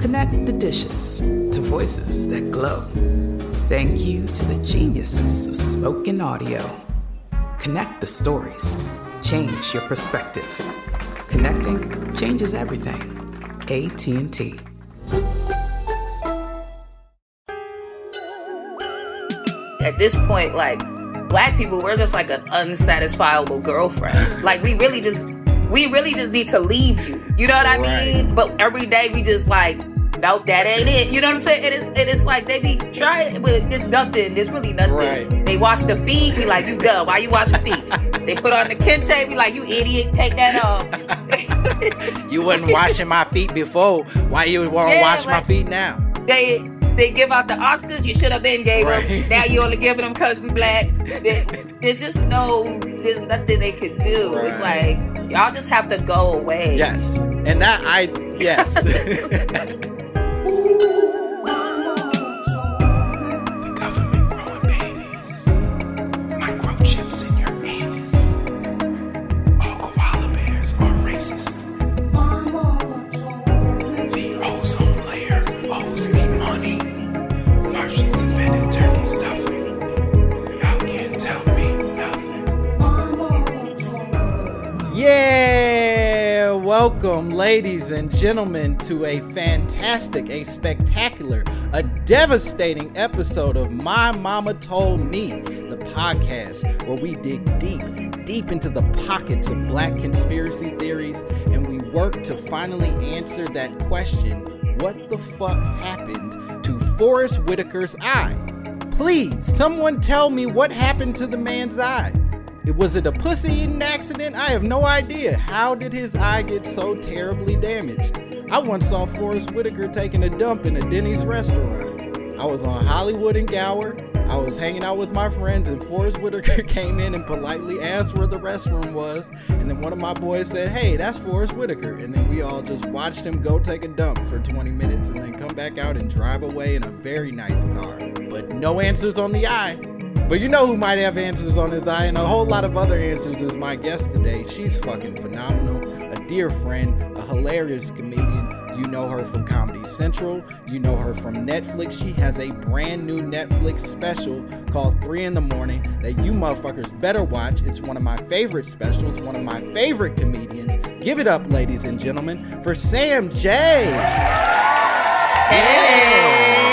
Connect the dishes to voices that glow. Thank you to the geniuses of spoken audio. Connect the stories. Change your perspective. Connecting changes everything. AT&T. At this point, like black people, we're just like an unsatisfiable girlfriend. Like we really just we really just need to leave you. You know what I mean? But every day we just like, nope, that ain't it. You know what I'm saying? It is it is like they be trying but there's nothing. There's really nothing. Right. They wash the feet, we like, you dumb. Why you wash the feet? they put on the kente, we like, you idiot, take that off. You wasn't washing my feet before. Why you want to Yeah, wash my feet now? they they give out the Oscars, you should have been gave Right. them. Now you only giving them because we black. There- There's just no, there's nothing they could do. It's like y'all just have to go away. Yes. And that I yes. The government growing babies. Microchips in your anus. All koala bears are racist. The ozone layer owes me money. Martians invented turkey stuffing. Yeah, welcome ladies and gentlemen to a fantastic, a spectacular, a devastating episode of My Mama Told Me, the podcast where we dig deep, deep into the pockets of black conspiracy theories and we work to finally answer that question, what the fuck happened to Forest Whitaker's eye? Please, someone tell me what happened to the man's eye. Was it a pussy eating accident? I have no idea. How did his eye get so terribly damaged? I once saw Forest Whitaker taking a dump in a Denny's restaurant. I was on Hollywood and Gower. I was hanging out with my friends, and Forest Whitaker came in and politely asked where the restroom was. And then one of my boys said, Hey, that's Forest Whitaker. And then we all just watched him go take a dump for 20 minutes and then come back out and drive away in a very nice car. But no answers on the eye. But you know who might have answers on his eye, and a whole lot of other answers is my guest today. She's fucking phenomenal, a dear friend, a hilarious comedian. You know her from Comedy Central. You know her from Netflix. She has a brand new Netflix special called Three in the Morning that you motherfuckers better watch. It's one of my favorite specials, one of my favorite comedians. Give it up, ladies and gentlemen, for Sam Jay. Hey.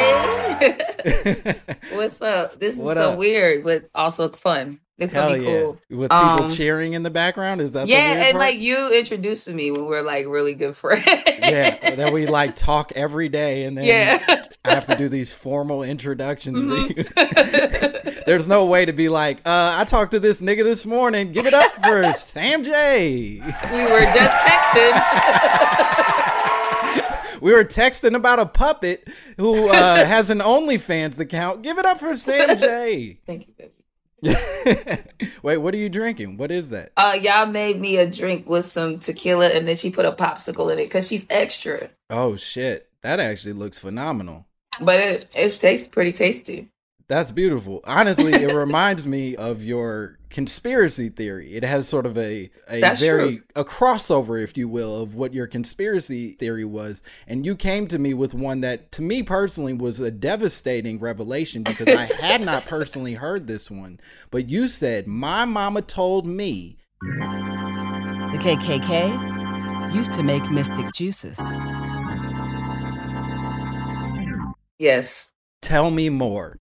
What's up? This is What so up? weird, but also fun. It's Hell gonna be yeah. cool. With people Um, cheering in the background? Is that the yeah, and part? like you introduced me when we're like really good friends. yeah, that we like talk every day, and then Yeah. I have to do these formal introductions you. There's no way to be like, uh, I talked to this nigga this morning. Give it up for Sam Jay. we were just texting. We were texting about a puppet who uh, has an OnlyFans account. Give it up for Sam Jay. Thank you, baby. Wait, what are you drinking? What is that? Uh, y'all made me a drink with some tequila, and then she put a popsicle in it because she's extra. Oh shit, That actually looks phenomenal. But it it tastes pretty tasty. That's beautiful. Honestly, it reminds me of your conspiracy theory. It has sort of a a That's very true. a crossover, if you will, of what your conspiracy theory was. And you came to me with one that to me personally was a devastating revelation because I had not personally heard this one. But you said, My mama told me The KKK used to make mystic juices. Yes. Tell me more.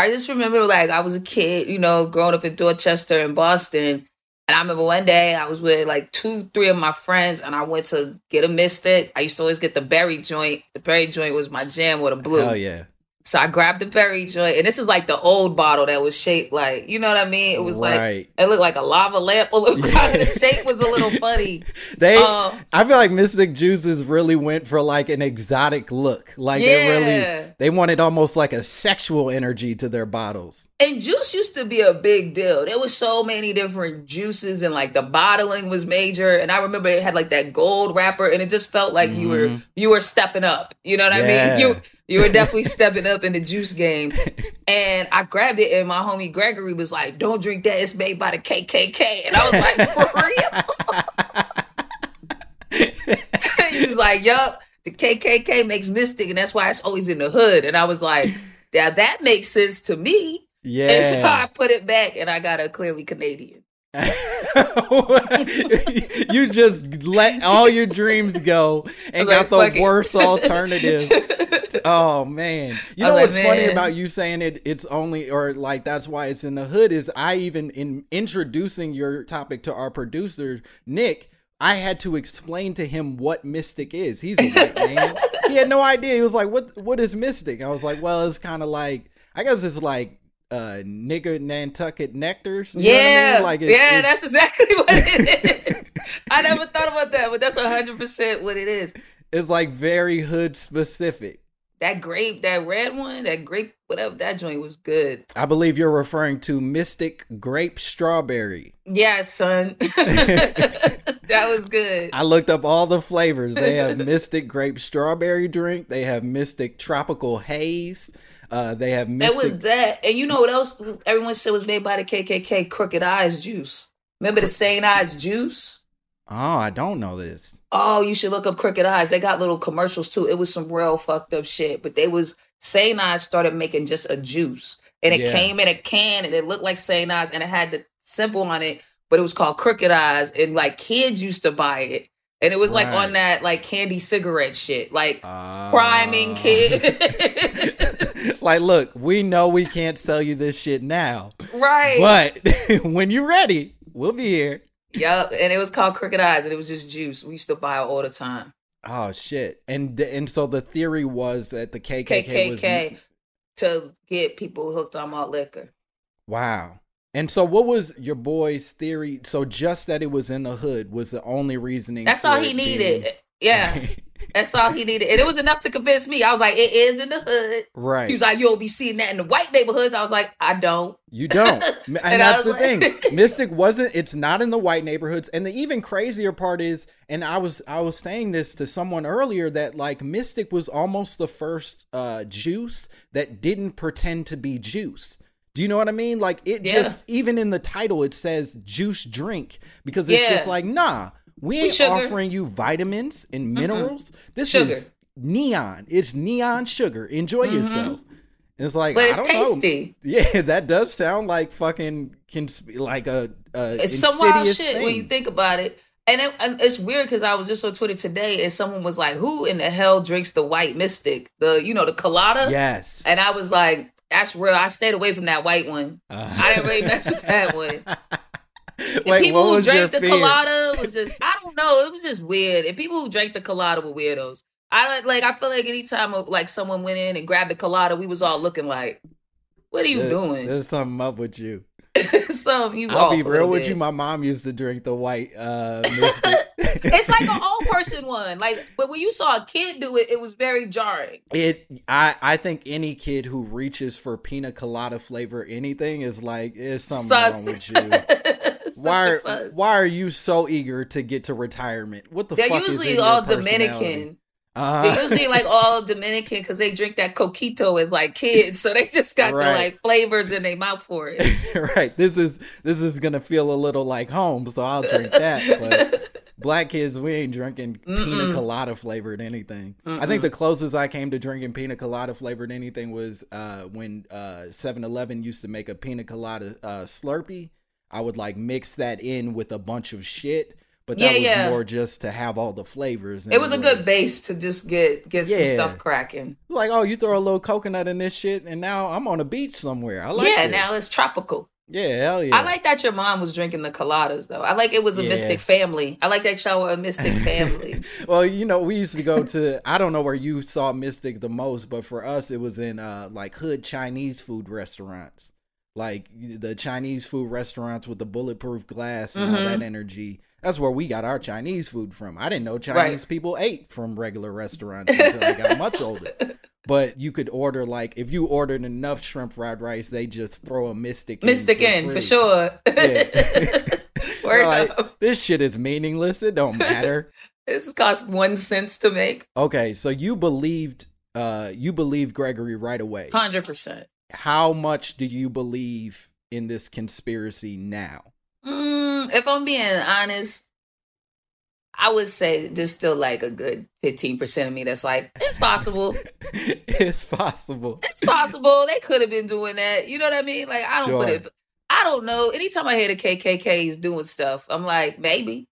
I just remember like I was a kid, you know, growing up in Dorchester and Boston. And I remember one day I was with like two, three of my friends, and I went to get a mystic. I used to always get the berry joint. The berry joint was my jam with a blue. Oh yeah. So I grabbed the berry joint, and this is like the old bottle that was shaped like, you know what I mean? It was Right. like it looked like a lava lamp a little of the shape was a little funny. They, Uh, I feel like Mystic Juices really went for like an exotic look. Like they really, they wanted almost like a sexual energy to their bottles. And juice used to be a big deal. There was so many different juices, and like the bottling was major. And I remember it had like that gold wrapper, and it just felt like you were you were stepping up. You know what I Mm-hmm. Mean? You you were definitely stepping up in the juice game. And I grabbed it, and my homie Gregory was like, "Don't drink that. It's made by the KKK." And I was like, "For real?" he was like, "Yup, the KKK makes mystic, and that's why it's always in the hood." And I was like, "Yeah, that makes sense to me." Yeah. And so I put it back and I got a clearly Canadian. you just let all your dreams go and got like, the "Fuck it." worst alternative. Oh man. You know what's funny about you saying it it's only or like that's why it's in the hood is I even in introducing your topic to our producer Nick I had to explain to him what mystic is. He's a white man. he had no idea. He was like, "What? What is mystic?" I was like, "Well, it's kind of like I guess it's like uh nigger Nantucket nectars." What I yeah, mean? Like it- yeah, it's- that's exactly what it is. I never thought about that, but that's hundred percent what it is. It's like very hood specific. That grape, that red one, that grape, whatever that joint was good. I believe you're referring to Mystic Grape Strawberry. Yeah, son, that was good. I looked up all the flavors. They have Mystic Grape Strawberry drink. They have Mystic Tropical Haze. Uh, they have That Mystic. was that, and you know what else? Everyone said was made by the KKK. Crooked Eyes juice. Remember the St. Ides juice? oh, I don't know this. Oh, you should look up Crooked Eyes. They got little commercials too. It was some real fucked up shit. But they was St. Ides started making just a juice. And it Yeah. came in a can and it looked like St. Ides and it had the symbol on it, but it was called Crooked Eyes. And like kids used to buy it. And it was like on that like candy cigarette shit. Like Ah. priming kid. it's like, look, we know we can't sell you this shit now, right. but when you're ready, we'll be here. Yep. And it was called Crooked Eyes and it was just juice. We used to buy it all the time. Oh shit! And and so the theory was that the KKK, was KKK to get people hooked on malt liquor. Wow. And so, what was your boy's theory? So, just that it was in the hood was the only reasoning. That's all he needed. being- Yeah, that's all he needed, and it was enough to convince me. I was like, "It is in the hood." right. He was like, "You will be seeing that in the white neighborhoods." I was like, "I don't." you don't. and, And that's the thing. Mystic wasn't. It's not in the white neighborhoods. And the even crazier part is, and I was I was saying this to someone earlier that like Mystic was almost the first uh juice that didn't pretend to be juice. Do you know what I mean? Like it Yeah. just even in the title it says juice drink because it's Yeah. just like nah. We ain't sugar. offering you vitamins and minerals. This Sugar. is neon. It's neon sugar. Enjoy mm-hmm. yourself. And It's like, But I it's don't know. tasty. Yeah, that does sound like fucking consp- like a, a It's some wild insidious shit thing. when you think about it. And, it, and it's weird because I was just on Twitter today, and someone was like, "Who in the hell drinks the white mystic? The you know the colada?" Yes. And I was like, "That's real." I stayed away from that white one. Uh, I didn't really mess with that one. The Wait, people who drank the fear? colada was just I don't know, it was just weird. And people who drank the colada were weirdos. I like like I feel like anytime uh, like someone went in and grabbed the colada, we was all looking like, What are you There- doing? There's something up with you. so you I'll be real with you. My mom used to drink the white uh it's like an old person one. Like but when you saw a kid do it, it was very jarring. it I I think any kid who reaches for pina colada flavor anything is like is something Sus. wrong with you. Why are, why are you so eager to get to retirement? What the They're fuck is usually all? Dominican. Uh, They're usually like all Dominican because they drink that coquito as like kids, so they just got Right. the like flavors in their mouth for it. right. This is this is gonna feel a little like home, so I'll drink that. But black kids, we ain't drinking pina Mm-mm. colada flavored anything. I think the closest I came to drinking pina colada flavored anything was uh, when uh, 7-Eleven used to make a pina colada uh, Slurpee. I would like mix that in with a bunch of shit, but that Yeah, was yeah. more just to have all the flavors. It was a good base to just get get some stuff cracking. Like, oh, you throw a little coconut in this shit, and now I'm on a beach somewhere. I like yeah, this. now it's tropical. Yeah, hell yeah. I like that your mom was drinking the coladas though. I like it was a Yeah. Mystic family. I like that show a Mystic family. well, you know, we used to go to I don't know where you saw Mystic the most, but for us it was in uh like hood Chinese food restaurants. Like the Chinese food restaurants with the bulletproof glass and all Mhm. that energy. That's where we got our Chinese food from. I didn't know Chinese people ate from regular restaurants until I got much older. But you could order like if you ordered enough shrimp fried rice, they just throw a mystic Mystic in in for for sure. Yeah. Like, this shit is meaningless. It don't matter. This cost one cents to make. Okay, so you believed uh you believed Gregory right away. Hundred percent. How much do you believe in this conspiracy now? If I'm being honest, I would say there's still like a good fifteen percent of me that's like, it's possible. it's possible. It's possible. They could have been doing that. You know what I mean? Like I don't put it. I don't know. Anytime I hear the KKK is doing stuff, I'm like, maybe.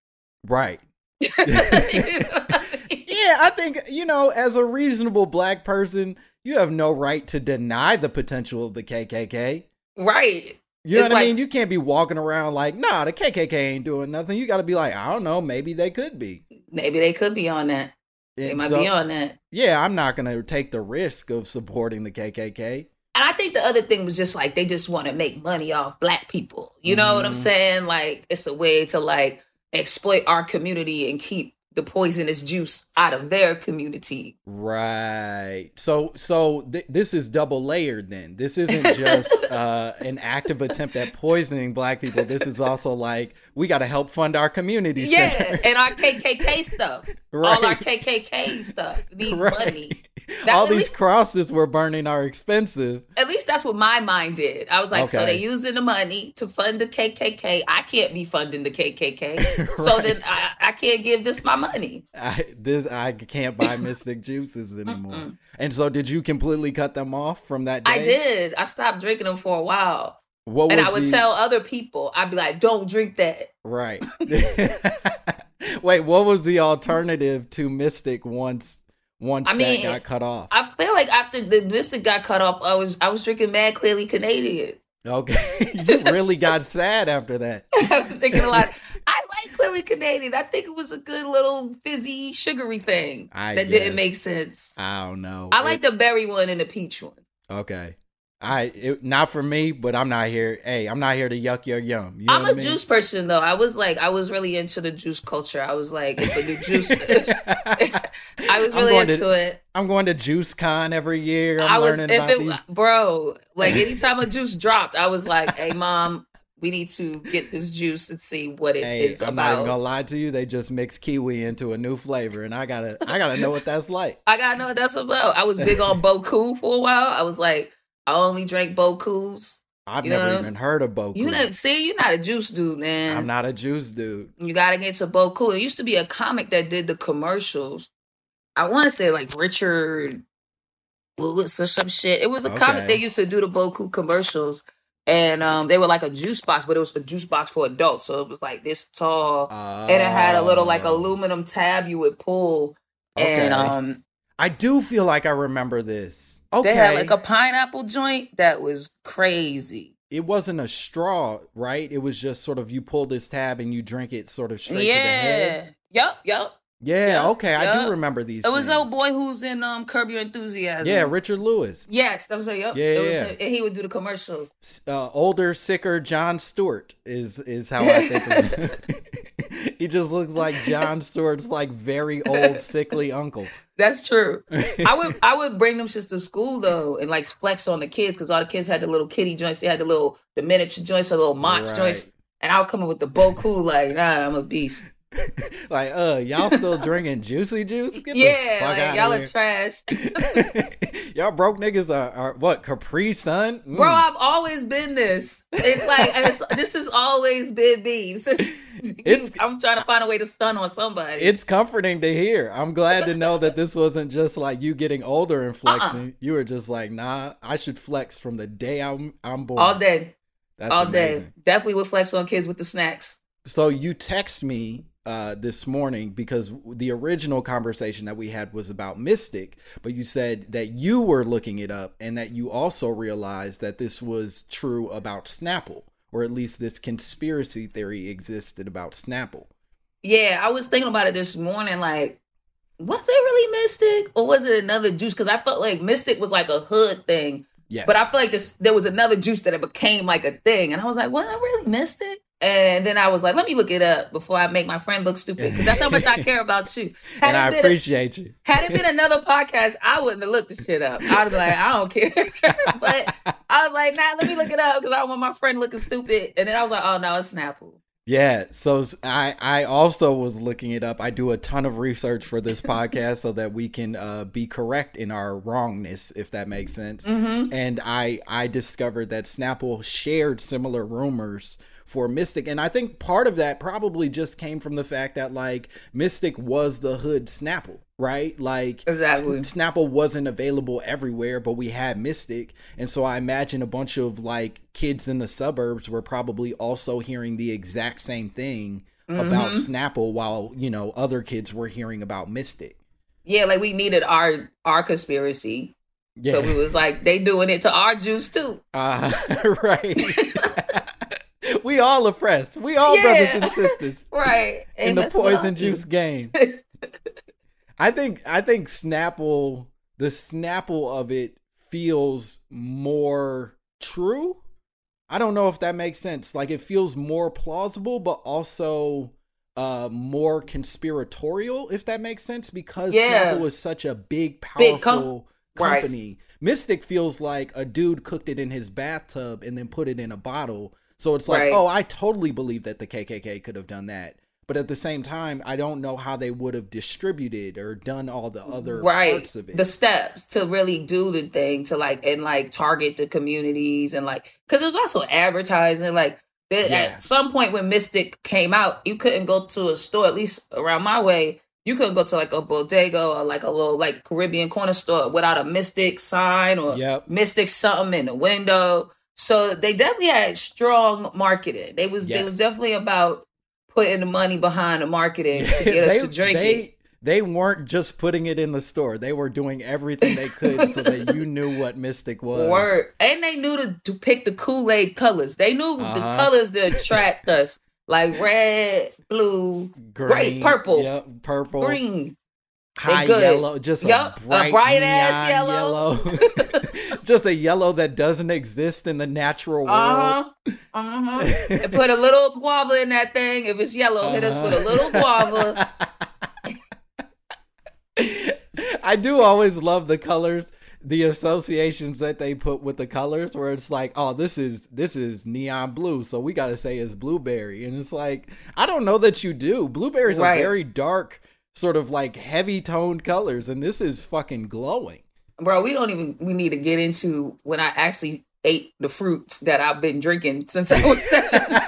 Right. You know I mean? Yeah, I think, you know, as a reasonable black person, you have no right to deny the potential of the KKK. right. You know It's what I mean? You can't be walking around like, nah, the KKK ain't doing nothing. You got to be like, I don't know, maybe they could be. Maybe they could be on that. They And might so- be on that. Yeah, I'm not going to take the risk of supporting the KKK. And I think the other thing was just like they just want to make money off black people. You know what I'm Mhm. saying? Like it's a way to like exploit our community and keep the poisonous juice out of their community. Right. So so th- this is double layered then. This isn't just uh an active attempt at poisoning black people. This is also like we got to help fund our community Yeah, center. and our KKK stuff. All our Right. KKK stuff needs Right. money. That- All these least- crosses we're burning are expensive. At least that's what my mind did. I was like, so they're using the money to fund the KKK. I can't be funding the KKK. So Right. then I, I can't give this my money. I this I can't buy mystic juices anymore. And so did you completely cut them off from that day? I did. I stopped drinking them for a while. What and I would the- tell other people, I'd be like, don't drink that. Right. Wait, what was the alternative to Mystic once once I mean, that got cut off? I feel like after the Mystic got cut off, I was I was drinking Mad Clearly Canadian. Okay. you really got sad after that. I was drinking a lot. I like Clearly Canadian. I think it was a good little fizzy, sugary thing I that guess. didn't make sense. I don't know. I like the berry one and the peach one. Okay. I it, not for me, but I'm not here. Hey, I'm not here to yuck your yum. You know I'm a I mean? juice person though. I was like, I was really into the juice culture. I was like, if new juice. I was really going to- into it. I'm going to Juice Con every year. I'm I was learning if it these. bro, like anytime a juice dropped, I was like, "Hey, mom, we need to get this juice and see what it is Hey, I'm not even about." gonna lie to you. They just mix kiwi into a new flavor, and I gotta, I gotta know what that's like. I gotta know what that's about. I was big on Boku for a while. I was like, I only drank Bokus. I've You never I'm even heard of Boku. You know, see, you're not a juice dude, man. I'm not a juice dude. You gotta get to Boku. It used to be a comic that did the commercials. I want to say like Richard Lewis or some shit. It was a comic they used to do the Boku commercials, and um, they were like a juice box, but it was a juice box for adults. So it was like this tall, and it had a little like Oh. aluminum tab you would pull, and Okay. um, I do feel like I remember this. Okay, they had like a pineapple joint that was crazy. it wasn't a straw, right? It was just sort of you pull this tab and you drink it sort of straight to the yeah. head. Yep, Yup. Yeah, Yeah, okay, I do remember these. It was things. old boy who's in um Curb Your Enthusiasm. Yeah, Richard Lewis. Yes, that was her. Yep. Yeah, yeah. him, and he would do the commercials. uh, older, sicker Jon Stewart is is how I think of him. he just looks like Jon Stewart's like very old, sickly uncle. That's true. I would I would bring them shits to school though and like flex on the kids because all the kids had the little kitty joints. They had the little the miniature joints, the little Mott's Right. joints, and I would come in with the Boku like, nah, I'm a beast. like, uh, y'all still drinking juicy juice? Get the yeah, fuck like y'all here. are trash. y'all broke niggas are, are what Capri Sun? Mm. Bro, I've always been this. It's like it's, this has always been me. It's just, It's- I'm trying to find a way to stun on somebody. It's comforting to hear. I'm glad to know that this wasn't just like you getting older Uh-uh. and flexing. You were just like, nah, I should flex from the day I'm I'm born. all day, That's all amazing. day. Definitely would flex on kids with the snacks. So you text me uh, this morning because the original conversation that we had was about Mystic, but you said that you were looking it up and that you also realized that this was true about Snapple, or at least this conspiracy theory existed about Snapple. Yeah, I was thinking about it this morning. Like, was it really Mystic or was it another juice? Because I felt like Mystic was like a hood thing, Yes. but I feel like this there was another juice that it became like a thing, and I was like, was it really Mystic? And then I was like, let me look it up before I make my friend look stupid because that's how much I care about you. Had it I been a- appreciate you. Had it been another podcast, I wouldn't have looked the shit up. I'd be like, I don't care. but I was like, nah, let me look it up because I don't want my friend looking stupid. And then I was like, oh no, it's Snapple. Yeah, so I I also was looking it up. I do a ton of research for this podcast so that we can uh, be correct in our wrongness, if that makes sense. And I I discovered that Snapple shared similar rumors for Mystic, and I think part of that probably just came from the fact that like Mystic was the hood Snapple, right? Like Exactly. Snapple wasn't available everywhere, but we had Mystic. And so I imagine a bunch of like kids in the suburbs were probably also hearing the exact same thing about Snapple while, you know, other kids were hearing about Mystic. Yeah, like we needed our our conspiracy. Yeah. So we was like, they doing it to our juice too. uh, right. We all oppressed. We all Yeah. brothers and sisters Right. in the that's what I poison juice game. I think I think Snapple the Snapple of it feels more true. I don't know if that makes sense. Like it feels more plausible, but also uh more conspiratorial, if that makes sense, because Yeah. Snapple is such a big, Big powerful com- right. company. Mystic feels like a dude cooked it in his bathtub and then put it in a bottle. So it's like, Right. oh, I totally believe that the KKK could have done that. But at the same time, I don't know how they would have distributed or done all the other right parts of it. the steps to really do the thing to like and like target the communities and like because there's also advertising like there, Yeah. at some point when mystic came out you couldn't go to a store at least around my way you couldn't go to like a bodega or like a little like caribbean corner store without a mystic sign or Yep. mystic something in the window so they definitely had strong marketing they was they was definitely about putting the money behind the marketing to get us to drink they, it They weren't just putting it in the store. They were doing everything they could so that you knew what Mystic was. Word. And they knew to, to pick the Kool Aid colors. They knew the Uh-huh. colors that attract us, like red, blue, green, great, purple, Yep, purple. green. High yellow, just Yup, a a bright, bright-ass neon yellow. just a yellow that doesn't exist in the natural world. Uh huh. Uh huh. put a little guava in that thing. If it's yellow, hit us with a little guava. I do always love the colors, the associations that they put with the colors where it's like, oh, this is this is neon blue, so we got to say it's blueberry. And it's like, I don't know that you do. Blueberries are very dark, sort of like heavy toned colors and this is fucking glowing. Bro, we don't even we need to get into when I actually ate the fruits that I've been drinking since I was seven.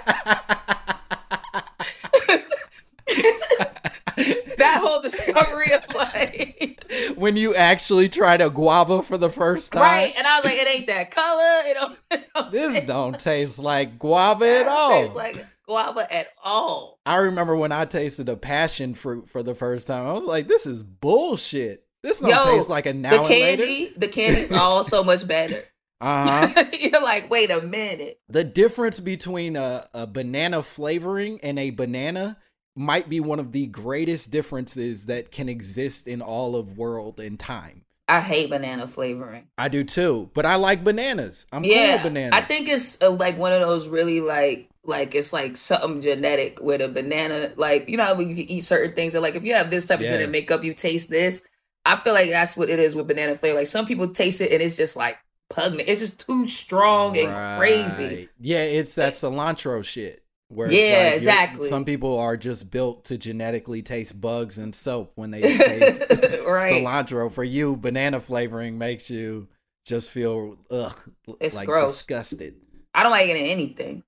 that whole discovery of like when you actually tried a guava for the first time. right, and I was like, it ain't that color. It don't. It don't This taste- don't taste like guava at all. like guava at all. I remember when I tasted a passion fruit for the first time. I was like, this is bullshit. This don't Yo, taste like a now the and later. candy, the candy's all so much better. Uh-huh. You're like, wait a minute. the difference between a, a banana flavoring and a banana might be one of the greatest differences that can exist in all of world and time. I hate banana flavoring. I do too, but I like bananas. I'm cool yeah, with bananas. I think it's uh, like one of those really like like it's like something genetic with a banana. Like you know when you can eat certain things, and like if you have this type of Yeah. genetic makeup, you taste this. I feel like that's what it is with banana flavor. Like some people taste it and it's just like pungent. It's just too strong and crazy. Yeah, it's that cilantro shit. Where Yeah, you're- exactly. Some people are just built to genetically taste bugs and soap when they taste Right. cilantro. For you, banana flavoring makes you just feel ugh, It's like gross. disgusted. I don't like it in anything.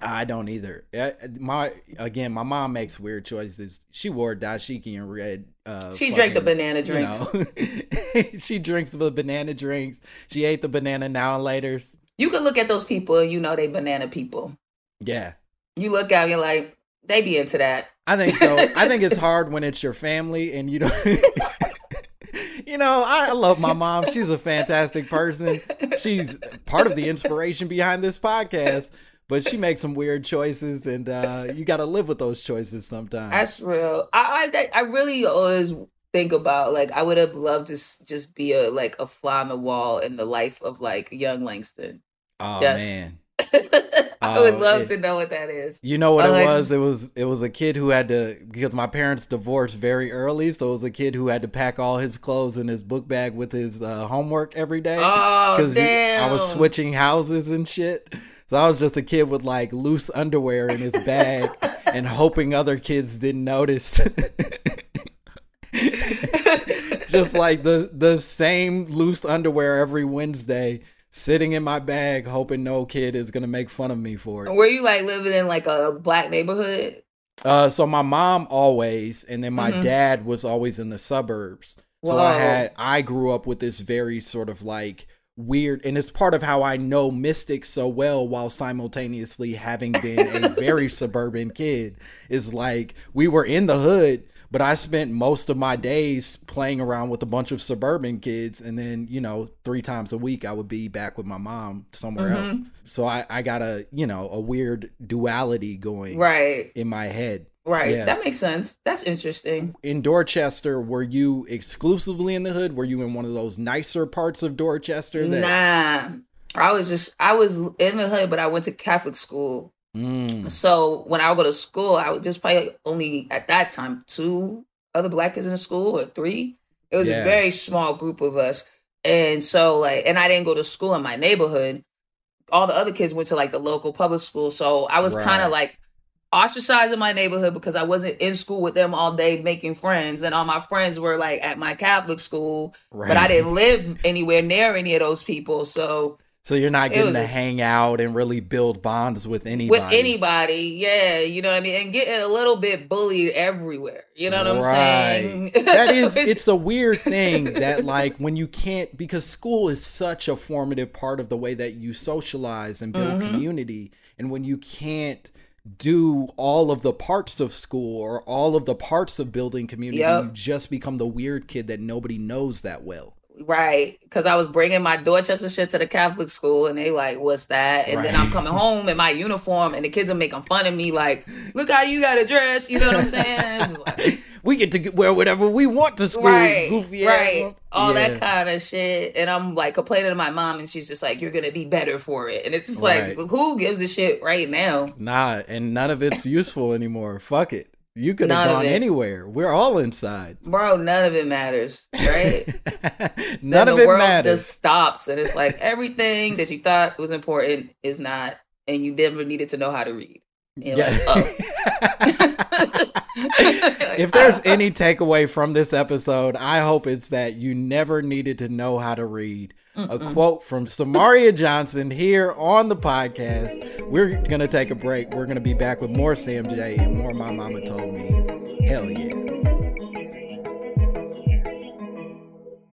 I don't either. My again, my mom makes weird choices. She wore dashiki and red. Uh, She drank the banana you drinks. know. she drinks the banana drinks. She ate the banana now and later's. You can look at those people you know they banana people. Yeah, You look at you're like, they be into that. I think so. I think it's hard when it's your family and you don't. you know, I love my mom. She's a fantastic person. She's part of the inspiration behind this podcast. But she makes some weird choices, and uh, you got to live with those choices sometimes. That's real. I I, I really always think about like I would have loved to just be a like a fly on the wall in the life of like young Langston. oh just- man, I would Oh, love it- to know what that is. You know what it was? It was it was a kid who had to because my parents divorced very early, so it was a kid who had to pack all his clothes in his book bag with his uh, homework every day. Oh you- damn! I was switching houses and shit. So I was just a kid with like loose underwear in his bag and hoping other kids didn't notice. just like the the same loose underwear every Wednesday sitting in my bag hoping no kid is going to make fun of me for it. Were you like living in like a black neighborhood? Uh, so my mom always, and then my Mhm. dad was always in the suburbs. So I had, I grew up with this very sort of like weird, and it's part of how I know mystics so well while simultaneously having been a very suburban kid. Is like we were in the hood, but I spent most of my days playing around with a bunch of suburban kids, and then you know three times a week I would be back with my mom somewhere Mm-hmm. else. So I, I got a you know a weird duality going Right, in my head. Right. Yeah. That makes sense. That's interesting. In Dorchester, were you exclusively in the hood? Were you in one of those nicer parts of Dorchester? That, Nah, I was just I was in the hood, but I went to Catholic school. Mm, So when I would go to school, I would just probably only at that time two other black kids in the school or three. It was Yeah. a very small group of us, and so like, and I didn't go to school in my neighborhood. All the other kids went to like the local public school, so I was kind of like ostracized in my neighborhood because I wasn't in school with them all day making friends, and all my friends were like at my Catholic school, but I didn't live anywhere near any of those people, so. so you're not getting to just- hang out and really build bonds with anybody. with anybody. Yeah, you know what I mean, and getting a little bit bullied everywhere. You know what I'm saying? that is, it's a weird thing that like when you can't because school is such a formative part of the way that you socialize and build Mm-hmm. community, and when you can't do all of the parts of school or all of the parts of building community, Yep. you just become the weird kid that nobody knows that well. Right because I was bringing my Dorchester shit to the Catholic school, and they like, "What's that?" And then I'm coming home in my uniform, and the kids are making fun of me, like, "Look how you got a dress." You know what I'm saying? Like, We get to wear whatever we want to school, right, goofy right, ass. all Yeah. that kind of shit. And I'm like complaining to my mom, and she's just like, "You're gonna be better for it." And it's just Right. like, who gives a shit right now? Nah, and none of it's useful anymore. Fuck it. You could None have gone anywhere. We're all inside. Bro, none of it matters, right? None of the it world matters. just stops and it's like everything that you thought was important is not and you never needed to know how to read And you're like, oh. if there's any takeaway from this episode, I hope it's that you never needed to know how to read. A quote from Samaria Johnson here on the podcast. We're going to take a break. We're going to be back with more Sam Jay and more My Mama Told Me. Hell yeah.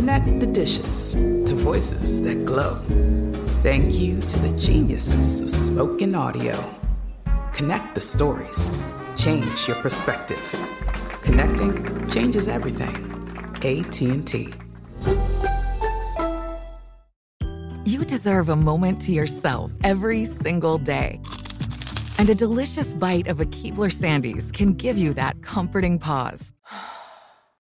Connect the dishes to voices that glow. Thank you to the geniuses of spoken audio. Connect the stories. Change your perspective. Connecting changes everything. AT&T. You deserve a moment to yourself every single day. And a delicious bite of a Keebler Sandies can give you that comforting pause.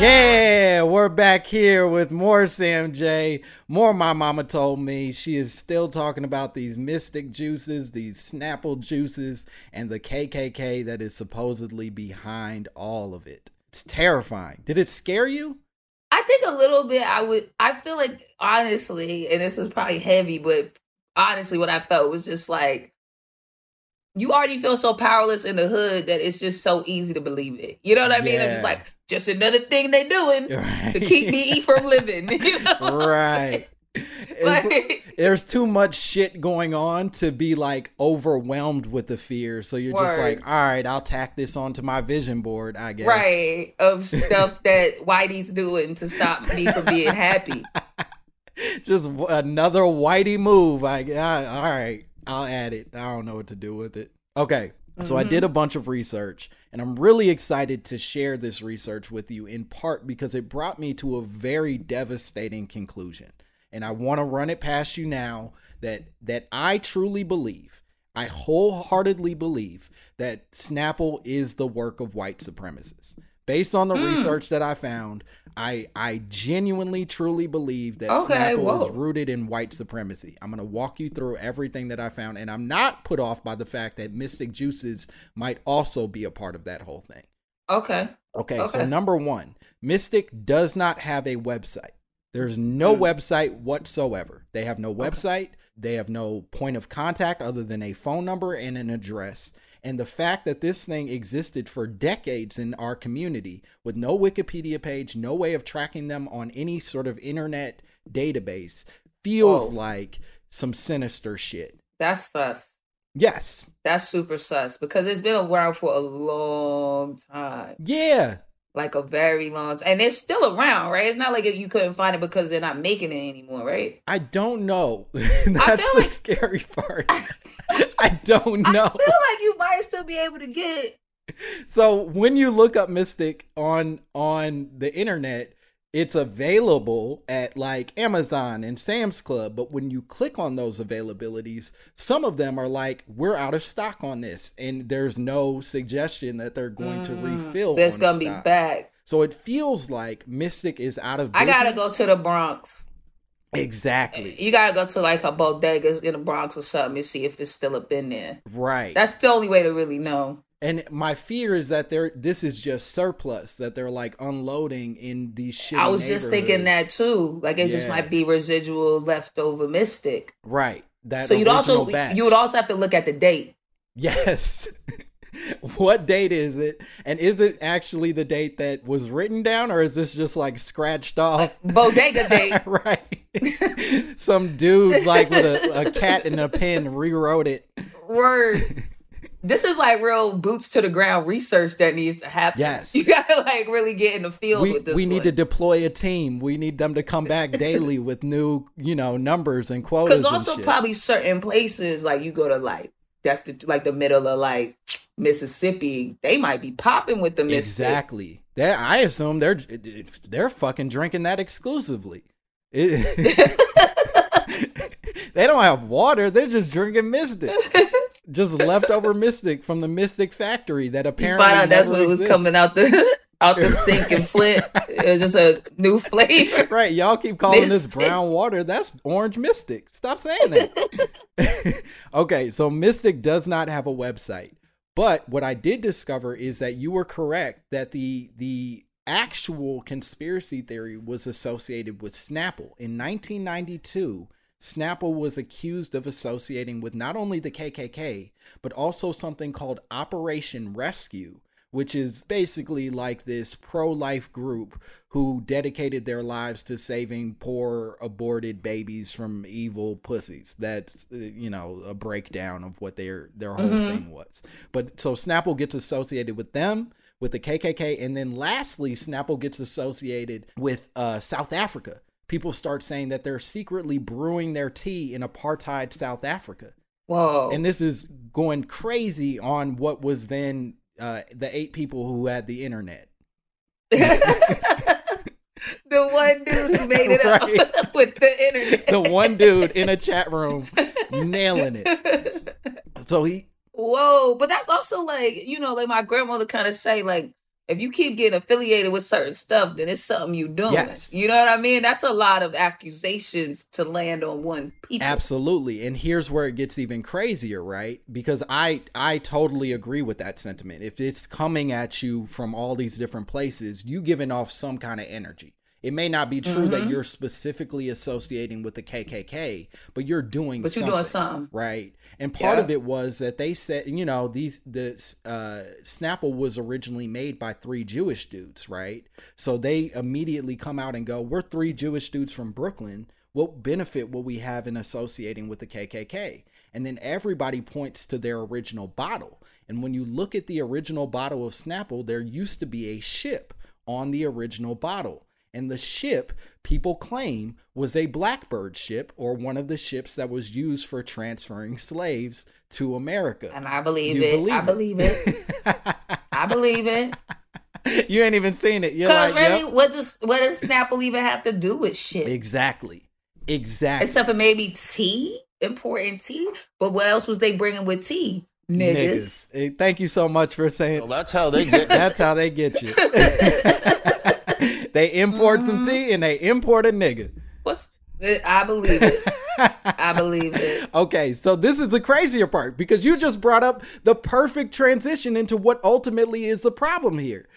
Yeah, we're back here with more Sam Jay. More my mama told me. She is still talking about these mystic juices, these Snapple juices, and the KKK that is supposedly behind all of it. It's terrifying. Did it scare you? I think a little bit. I would. I feel like honestly, and this is probably heavy, but honestly, what I felt was just like you already feel so powerless in the hood that it's just so easy to believe it. You know what I mean? It's just like just another thing they doing Right. to keep me from living. You know? right. Like- there's too much shit going on to be like overwhelmed with the fear. So you're just like, all right, I'll tack this onto my vision board, I guess. Right. Of stuff that Whitey's doing to stop me from being happy. Just another whitey move. I, I all right, I'll add it. I don't know what to do with it. Okay. So I did mm-hmm. a bunch of research and I'm really excited to share this research with you in part because it brought me to a very devastating conclusion. And I want to run it past you now that that I truly believe, I wholeheartedly believe that Snapple is the work of white supremacists. Based on the hmm. research that I found, I I genuinely truly believe that Okay, Snapple whoa. is rooted in white supremacy. I'm going to walk you through everything that I found and I'm not put off by the fact that Mystic Juices might also be a part of that whole thing. Okay. Okay, so number 1, Mystic does not have a website. There's no Hmm. website whatsoever. They have no website. They have no point of contact other than a phone number and an address. And the fact that this thing existed for decades in our community with no Wikipedia page, no way of tracking them on any sort of internet database feels Whoa. like some sinister shit. That's sus. Yes. That's super sus because it's been around for a long time. Yeah. Like a very long time. And it's still around, right? It's not like you couldn't find it because they're not making it anymore, right? I don't know. That's feel the like- scary part. I don't know. I feel like you might still be able to get so when you look up mystic on on the internet it's available at like amazon and sam's club but when you click on those availabilities some of them are like we're out of stock on this and there's no suggestion that they're going to mm. refill that's gonna be back. so it feels like mystic is out of I gotta go to the Bronx. Exactly You gotta go to like a bodega in the Bronx or something and see if it's still up in there. right That's the only way to really know. and my fear is that they're this is just surplus that they're like unloading in these shit I was just thinking that too. Like it just might be residual leftover mystic. Right. That So you'd also batch. you would also have to look at the date. Yes. what date is it? And is it actually the date that was written down or is this just like scratched off? Like bodega date. right. Some dude like with a, a cat and a pen rewrote it. Word. This is like real boots to the ground research that needs to happen. Yes. You gotta like really get in the field We, with this. we need one. to deploy a team. We need them to come back daily with new, you know, numbers and quotas. Because also probably certain places like you go to like that's the like the middle of like Mississippi, they might be popping with the Mississippi. Exactly. That I assume they're they're fucking drinking that exclusively. It- they don't have water. They're just drinking Mystic. just leftover Mystic from the Mystic factory that You apparently find out that's what was coming out the out the sink and Flint. It was just a new flavor. Right, y'all keep calling this brown water. That's orange mystic. Stop saying that. okay, so Mystic does not have a website. But what I did discover is that you were correct that the the actual conspiracy theory was associated with Snapple. In 1992, Snapple was accused of associating with not only the KKK, but also something called Operation Rescue, which is basically like this pro life group who dedicated their lives to saving poor aborted babies from evil pussies. That's, uh, you know, a breakdown of what their, their whole Mhm. thing was. But so Snapple gets associated with them. With the KKK, and then lastly, Snapple gets associated with uh, South Africa. People start saying that they're secretly brewing their tea in apartheid South Africa. Whoa. And this is going crazy on what was then uh, the eight people who had the internet. the one dude who made it Right. up with the internet. The one dude in a chat room nailing it. So he, Whoa, but that's also like, you know, like my grandmother kind of say, like, if you keep getting affiliated with certain stuff, then it's something you doing. Yes. You know what I mean? That's a lot of accusations to land on one people. Absolutely. And here's where it gets even crazier, right? Because I I totally agree with that sentiment. If it's coming at you from all these different places, you giving off some kind of energy. It may not be true that Mhm. you're specifically associating with the KKK, but you're doing But you're doing something. right? And part Yeah. of it was that they said, you know, these this uh, Snapple was originally made by three Jewish dudes, right? So they immediately come out and go, "We're three Jewish dudes from Brooklyn. What benefit will we have in associating with the KKK?" And then everybody points to their original bottle. And when you look at the original bottle of Snapple, there used to be a ship on the original bottle. And the ship, people claim, was a Blackbird ship or one of the ships that was used for transferring slaves to America. And I believe You it. believe I it? believe it. I believe it. you ain't even seen it. You're Because like, really, yep. what does what does Snapple even have to do with shit? Exactly. Exactly. Except for maybe tea, important tea. But what else was they bringing with tea? Niggas. Hey, thank you so much for saying. that's how they get. That's how they get you. they import some Mm-hmm. tea and they import a nigga. What's I believe it. I believe it. Okay, so this is the crazier part because you just brought up the perfect transition into what ultimately is the problem here.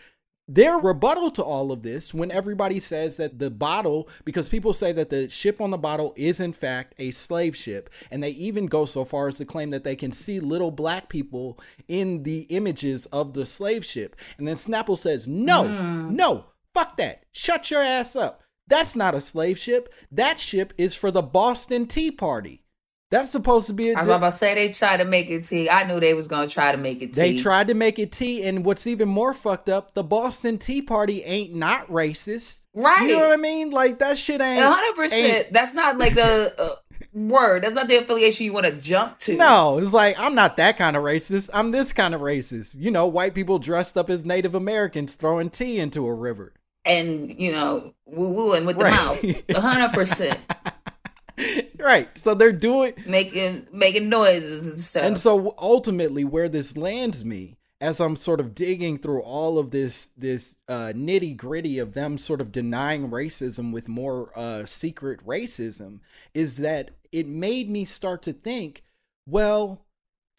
Their rebuttal to all of this, when everybody says that the bottle, because people say that the ship on the bottle is in fact a slave ship, and they even go so far as to claim that they can see little black people in the images of the slave ship. And then Snapple says, No, no, fuck that. Shut your ass up. That's not a slave ship. That ship is for the Boston Tea Party. That's supposed to be a I was about to say they tried to make it tea. I knew they was gonna try to make it tea. they tried to make it tea, and what's even more fucked up, the Boston Tea Party ain't not racist. Right. You know what I mean? Like that shit ain't. hundred percent. That's not like a, a word. That's not the affiliation you want to jump to. No, it's like I'm not that kind of racist. I'm this kind of racist. You know, white people dressed up as Native Americans throwing tea into a river. And you know, woo wooing with the Right. mouth. hundred percent Right. So they're doing making making noises and stuff. And so ultimately where this lands me as I'm sort of digging through all of this this uh, nitty gritty of them sort of denying racism with more uh, secret racism is that it made me start to think, well,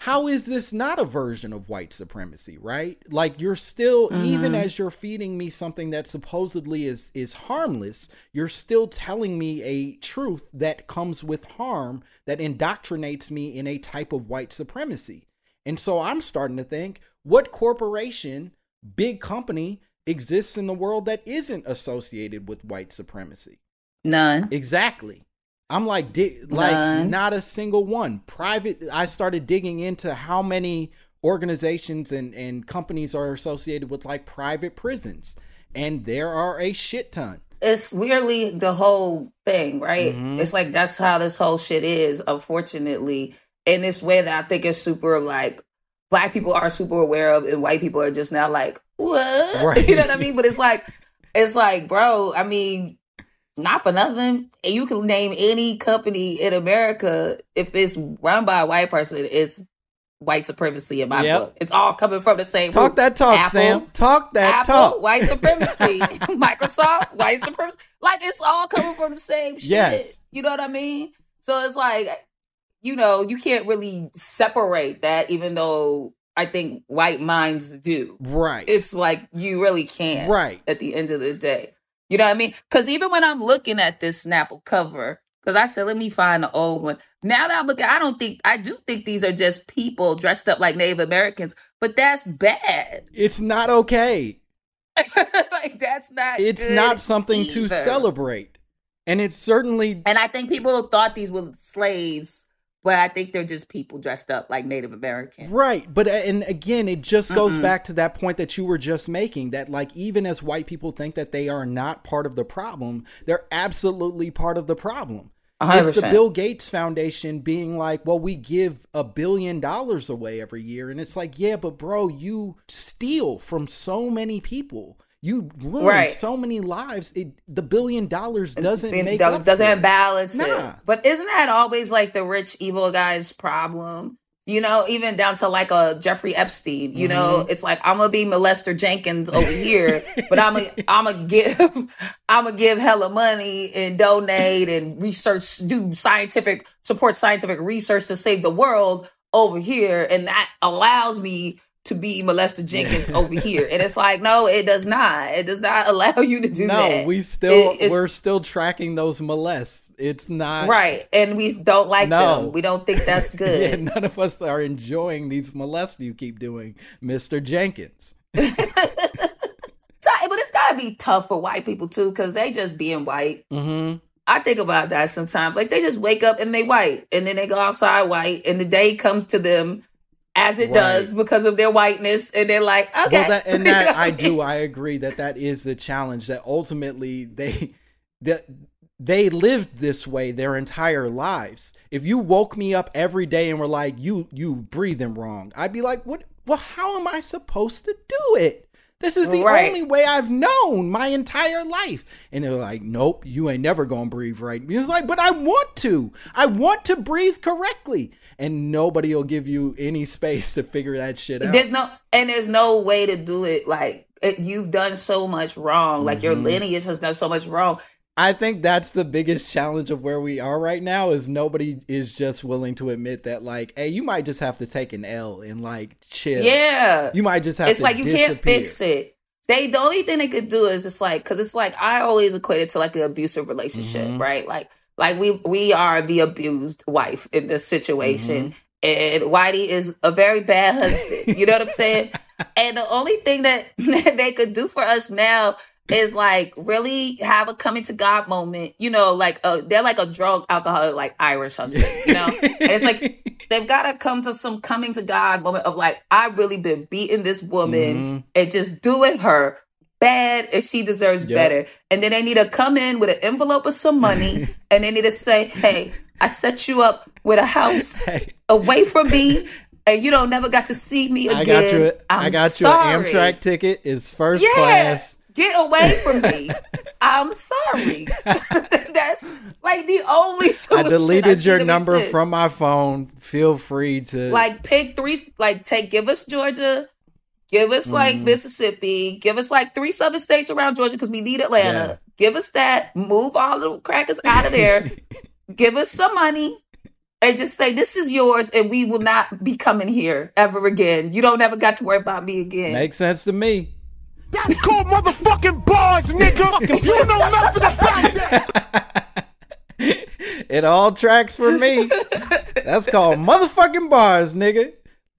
how is this not a version of white supremacy, right? Like you're still even Mhm. as you're feeding me something that supposedly is is harmless, you're still telling me a truth that comes with harm that indoctrinates me in a type of white supremacy. And so I'm starting to think, what corporation, big company exists in the world that isn't associated with white supremacy? None. Exactly. I'm like, di- like None. not a single one. Private. I started digging into how many organizations and and companies are associated with like private prisons, and there are a shit ton. it's weirdly the whole thing, right? Mhm. It's like that's how this whole shit is, unfortunately, in this way that I think is super like black people are super aware of and white people are just now like, what? Right. You know what I mean? But it's like it's like, bro, I mean, not for nothing. And you can name any company in America if it's run by a white person, it's white supremacy in my Yep. book. It's all coming from the same Talk root. that talk, Apple, Sam. Talk that Apple, talk. white supremacy. Microsoft, white supremacy. Like it's all coming from the same shit. Yes. You know what I mean? So it's like, you know, you can't really separate that, even though I think white minds do. Right. It's like you really can't. Right. At the end of the day. You know what I mean? Because even when I'm looking at this Snapple cover, because I said, let me find the old one. Now that I'm looking, I don't think, I do think these are just people dressed up like Native Americans, but that's bad. It's not okay. like, that's not It's not something to celebrate. And it's certainly And I think people thought these were slaves, but I think they're just people dressed up like Native American. Right, but uh, and again, it just goes Mm-mm. back to that point that you were just making that like even as white people think that they are not part of the problem, they're absolutely part of the problem. A hundred It's the. Bill Gates Foundation being like, "Well, we give a billion dollars away every year." And it's like, "Yeah, but bro, you steal from so many people. You ruin Right. so many lives. It, the billion dollars doesn't make do- up doesn't for it. balance Nah. it. But isn't that always like the rich evil guy's problem? You know, even down to like a Jeffrey Epstein. You know, Mm-hmm. it's like I'm gonna be Molester Jenkins over here, but I'm gonna I'm gonna give I'm gonna give hella money and donate and research, do scientific support scientific research to save the world over here, and that allows me to be Molester Jenkins over here. And it's like, no, it does not. It does not allow you to do no, that. No, we still It- we're still tracking those molests. It's not right and we don't like No. them we don't think that's Yeah, good none of us are enjoying these molests you keep doing, Mr. Jenkins. But it's gotta be tough for white people too because they just being white Mm-hmm. i think about that sometimes like they just wake up and they white and then they go outside white and the day comes to them as it Right. does because of their whiteness and they're like okay Well, that, and that I do. I agree that that is the challenge. That ultimately they that they lived this way their entire lives. If you woke me up every day and were like, "You you breathing wrong," I'd be like, "What? Well, how am I supposed to do it?" This is the Right. only way I've known my entire life. And they're like, nope, you ain't never gonna breathe right. It's like, but I want to. I want to breathe correctly. And nobody will give you any space to figure that shit out. there's no and there's no way to do it like it, you've done so much wrong like your Mhm. lineage has done so much wrong I think that's the biggest challenge of where we are right now is nobody is just willing to admit that like, hey, you might just have to take an L and like chill. yeah You might just have it's to like you can't fix it. They the only thing they could do is it's like because it's like I always equate it to like an abusive relationship, Mhm. right? Like like we we are the abused wife in this situation, and Whitey is a very bad husband. you know what I'm saying? And the only thing that they could do for us now is like really have a coming to God moment. You know, like uh they're like a drug alcoholic, like Irish husband. You know, and it's like they've got to come to some coming to God moment of like I've really been beating this woman Mhm. and just doing her bad if she deserves Yep. better. And then they need to come in with an envelope of some money and they need to say, Hey, I set you up with a house Hey, away from me and you don't never got to see me again. I got you. a- I got sorry. you an Amtrak ticket. It's first Yeah. class. Get away from me. I'm sorry. That's like the only I solution. deleted see your number from my phone. Feel free to like pick three like take give us Georgia, give us like Mhm. Mississippi, give us like three southern states around Georgia because we need Atlanta. Yeah. Give us that, move all the crackers out of there, give us some money, and just say this is yours, and we will not be coming here ever again. You don't ever got to worry about me again. Makes sense to me. That's called motherfucking bars, nigga. You know nothing about that. It all tracks for me. That's called motherfucking bars, nigga.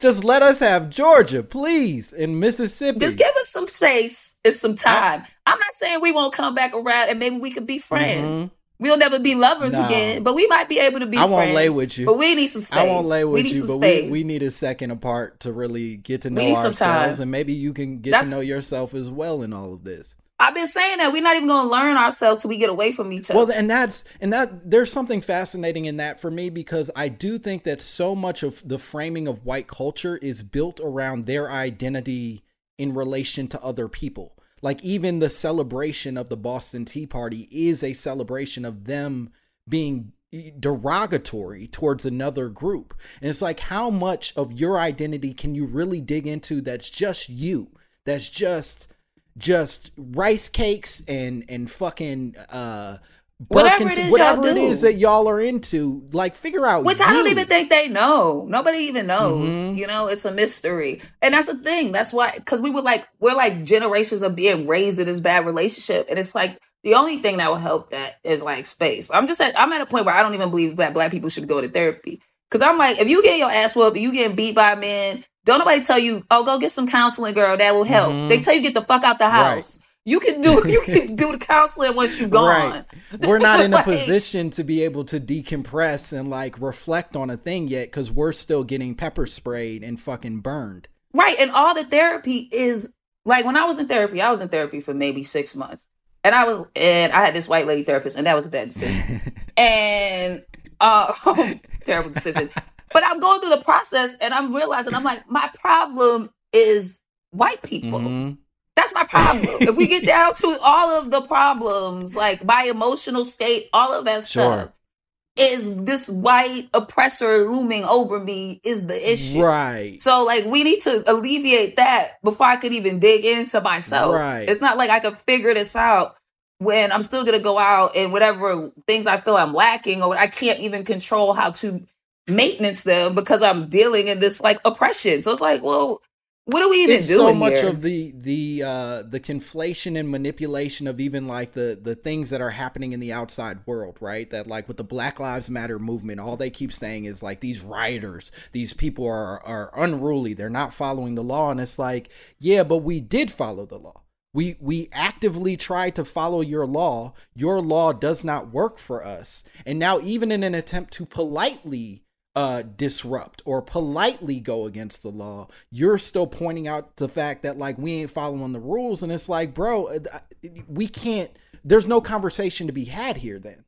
Just let us have Georgia, please, and Mississippi. Just give us some space and some time. I'm not saying we won't come back around and maybe we could be friends. Mhm. We'll never be lovers No. again, but we might be able to be I won't friends. lay with you. But we need some space. I won't lay with you, but we, we need a second apart to really get to know ourselves, and maybe you can get That's- to know yourself as well in all of this. I've been saying that we're not even going to learn ourselves till we get away from each other. Well, and that's and that there's something fascinating in that for me because I do think that so much of the framing of white culture is built around their identity in relation to other people. Like even the celebration of the Boston Tea Party is a celebration of them being derogatory towards another group. And it's like, how much of your identity can you really dig into that's just you? That's just just rice cakes and and fucking uh Whatever it is whatever y'all it do. is that y'all are into. Like figure out Which I don't even think they know. Nobody even knows. Mhm. You know, it's a mystery. And that's the thing. That's why, because we were like, we're like generations of being raised in this bad relationship. And it's like, the only thing that will help that is like space. I'm just at, I'm at a point where I don't even believe that black people should go to therapy. Because I'm like, if you get your ass whooped, you getting beat by men, don't nobody tell you, oh, go get some counseling, girl. That will help. Mhm. They tell you get the fuck out the Right. house. You can do you can do the counseling once you're gone. Right. We're not in a Like- position to be able to decompress and like reflect on a thing yet because we're still getting pepper sprayed and fucking burned. Right. And all the therapy is like when I was in therapy, I was in therapy for maybe six months. And I was and I had this white lady therapist, and that was a bad decision. and uh terrible decision. But I'm going through the process and I'm realizing I'm like, my problem is white people. Mhm. That's my problem. if we get down to all of the problems, like my emotional state, all of that stuff, is this white oppressor looming over me is the issue. Right. So like we need to alleviate that before I could even dig into myself. Right. It's not like I could figure this out when I'm still gonna go out and whatever things I feel I'm lacking or I can't even control how to maintenance them because I'm dealing in this like oppression. So it's like, well, what are we even it's do? so much here? of the the uh the conflation and manipulation of even like the the things that are happening in the outside world right that like with the black lives matter movement all they keep saying is like these rioters these people are are unruly they're not following the law and it's like yeah but we did follow the law we we actively try to follow your law your law does not work for us and now even in an attempt to politely uh disrupt or politely go against the law you're still pointing out the fact that like we ain't following the rules and it's like bro uh, we can't there's no conversation to be had here then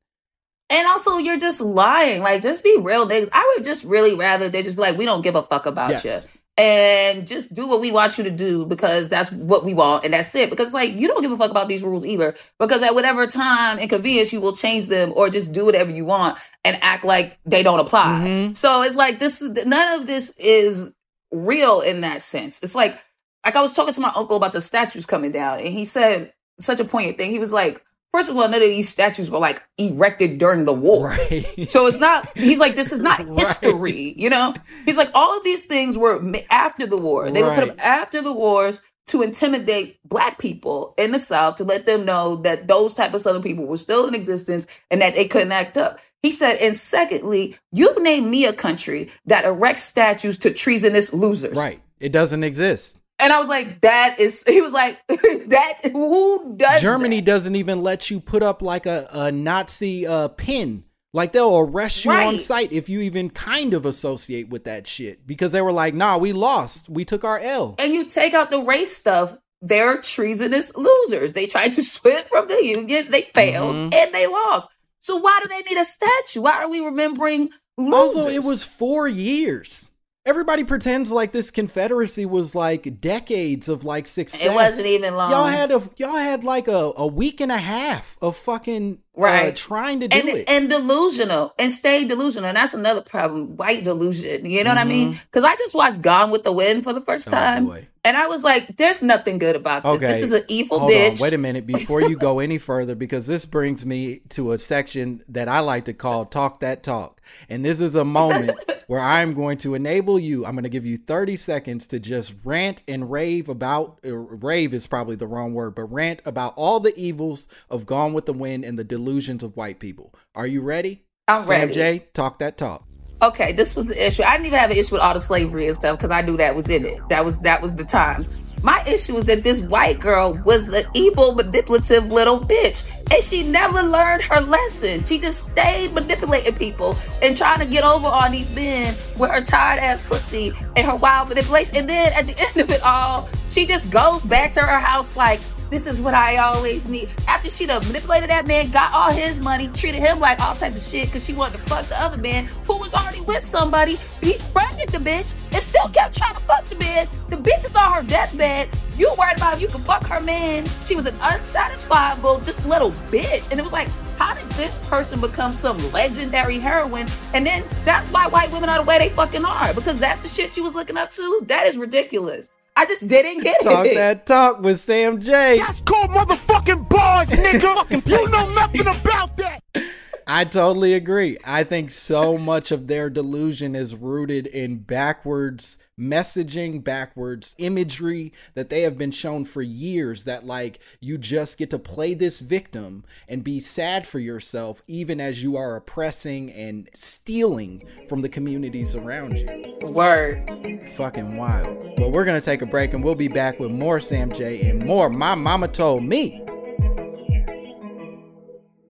And also, you're just lying. Like, just be real, niggas. I would just really rather they just be like, we don't give a fuck about Yes. you. And just do what we want you to do because that's what we want and that's it. Because like you don't give a fuck about these rules either. Because at whatever time and convenience you will change them or just do whatever you want and act like they don't apply. Mm-hmm. So it's like this is none of this is real in that sense. It's like like I was talking to my uncle about the statues coming down, and he said such a poignant thing. He was like, first of all, none of these statues were like erected during the war. right So it's not, he's like, this is not history, you know? He's like, all of these things were after the war. They were put up after the wars to intimidate black people in the South to let them know that those type of Southern people were still in existence and that they couldn't act up. He said, and secondly, you name me a country that erects statues to treasonous losers. right it doesn't exist And I was like, that is, he was like, that, who does germany that? doesn't even let you put up like a, a nazi uh pin like they'll arrest you on site if you even kind of associate with that shit because they were like nah we lost we took our l and you take out the race stuff, they're treasonous losers. They tried to split from the union, they failed, Mhm. and they lost. So why do they need a statue? Why are we remembering losers? Also, it was four years. Everybody pretends like this Confederacy was like decades of like success. It wasn't even long. Y'all had a y'all had like a, a week and a half of fucking uh, Right. trying to do and, it. and delusional and stay delusional. And that's another problem. White delusion. You know what I mean? Because I just watched Gone with the Wind for the first Oh, time. boy. and I was like, there's nothing good about this. Okay. This is an evil Hold bitch. on, wait a minute before you go any further, because this brings me to a section that I like to call "Talk That Talk," and this is a moment where I'm going to enable you. I'm going to give you 30 seconds to just rant and rave about. Uh, rave is probably the wrong word, but rant about all the evils of Gone with the Wind and the delusions of white people. Are you ready? I'm Sam ready. J, talk that talk. okay, this was the issue. I didn't even have an issue with all the slavery and stuff because I knew that was in it. That was that was the times. My issue was that this white girl was an evil, manipulative little bitch, and she never learned her lesson. She just stayed manipulating people and trying to get over on these men with her tired ass pussy and her wild manipulation. And then at the end of it all, she just goes back to her house like. This is what I always need. After she done manipulated that man, got all his money, treated him like all types of shit because she wanted to fuck the other man who was already with somebody, befriended the bitch, and still kept trying to fuck the man. The bitch is on her deathbed. You worried about if you can fuck her man. She was an unsatisfiable, just little bitch. And it was like, how did this person become some legendary heroine? And then that's why white women are the way they fucking are because that's the shit you was looking up to. That is ridiculous. I just didn't get Talk it. that talk with Sam Jay. That's called motherfucking bars, nigga. you know nothing about that. I totally agree. I think so much of their delusion is rooted in backwards messaging, backwards imagery that they have been shown for years that like you just get to play this victim and be sad for yourself even as you are oppressing and stealing from the communities around you. Word. Fucking wild. Well, we're going to take a break and we'll be back with more Sam Jay and more My Mama Told Me.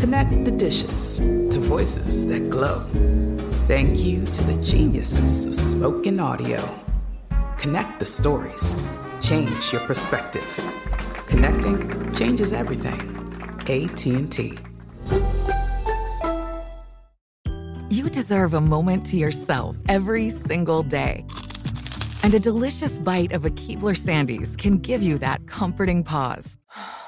Connect the dishes to voices that glow. Thank you to the geniuses of spoken audio. Connect the stories. Change your perspective. Connecting changes everything. AT&T. You deserve a moment to yourself every single day. And a delicious bite of a Keebler Sandies can give you that comforting pause.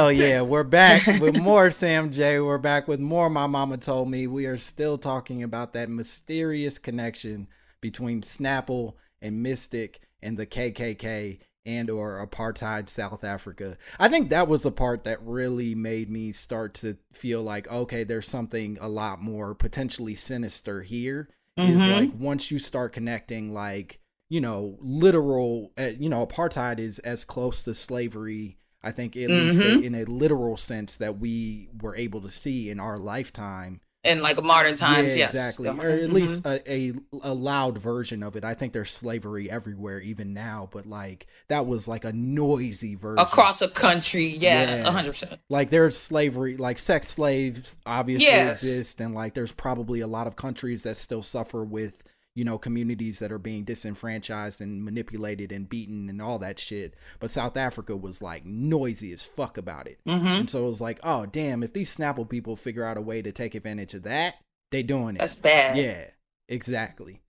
Hell yeah, we're back with more Sam Jay. We're back with more My Mama Told Me. We are still talking about that mysterious connection between Snapple and Mistic and the KKK and or apartheid South Africa. I think that was the part that really made me start to feel like okay, there's something a lot more potentially sinister here. Is Mhm. like once you start connecting like you know literal uh, you know apartheid is as close to slavery I think at least Mhm. in a literal sense that we were able to see in our lifetime. In like modern times, Yeah, yes. exactly, or at least a, a a loud version of it. I think there's slavery everywhere even now, but like that was like a noisy version across a country. Yeah, Yeah. a hundred percent. like there's slavery like sex slaves obviously Yes. exist and like there's probably a lot of countries that still suffer with you know communities that are being disenfranchised and manipulated and beaten and all that shit. But south africa was like noisy as fuck about it. Mhm. and so it was like oh damn if these snapple people figure out a way to take advantage of that they're doing it. That's bad. yeah exactly.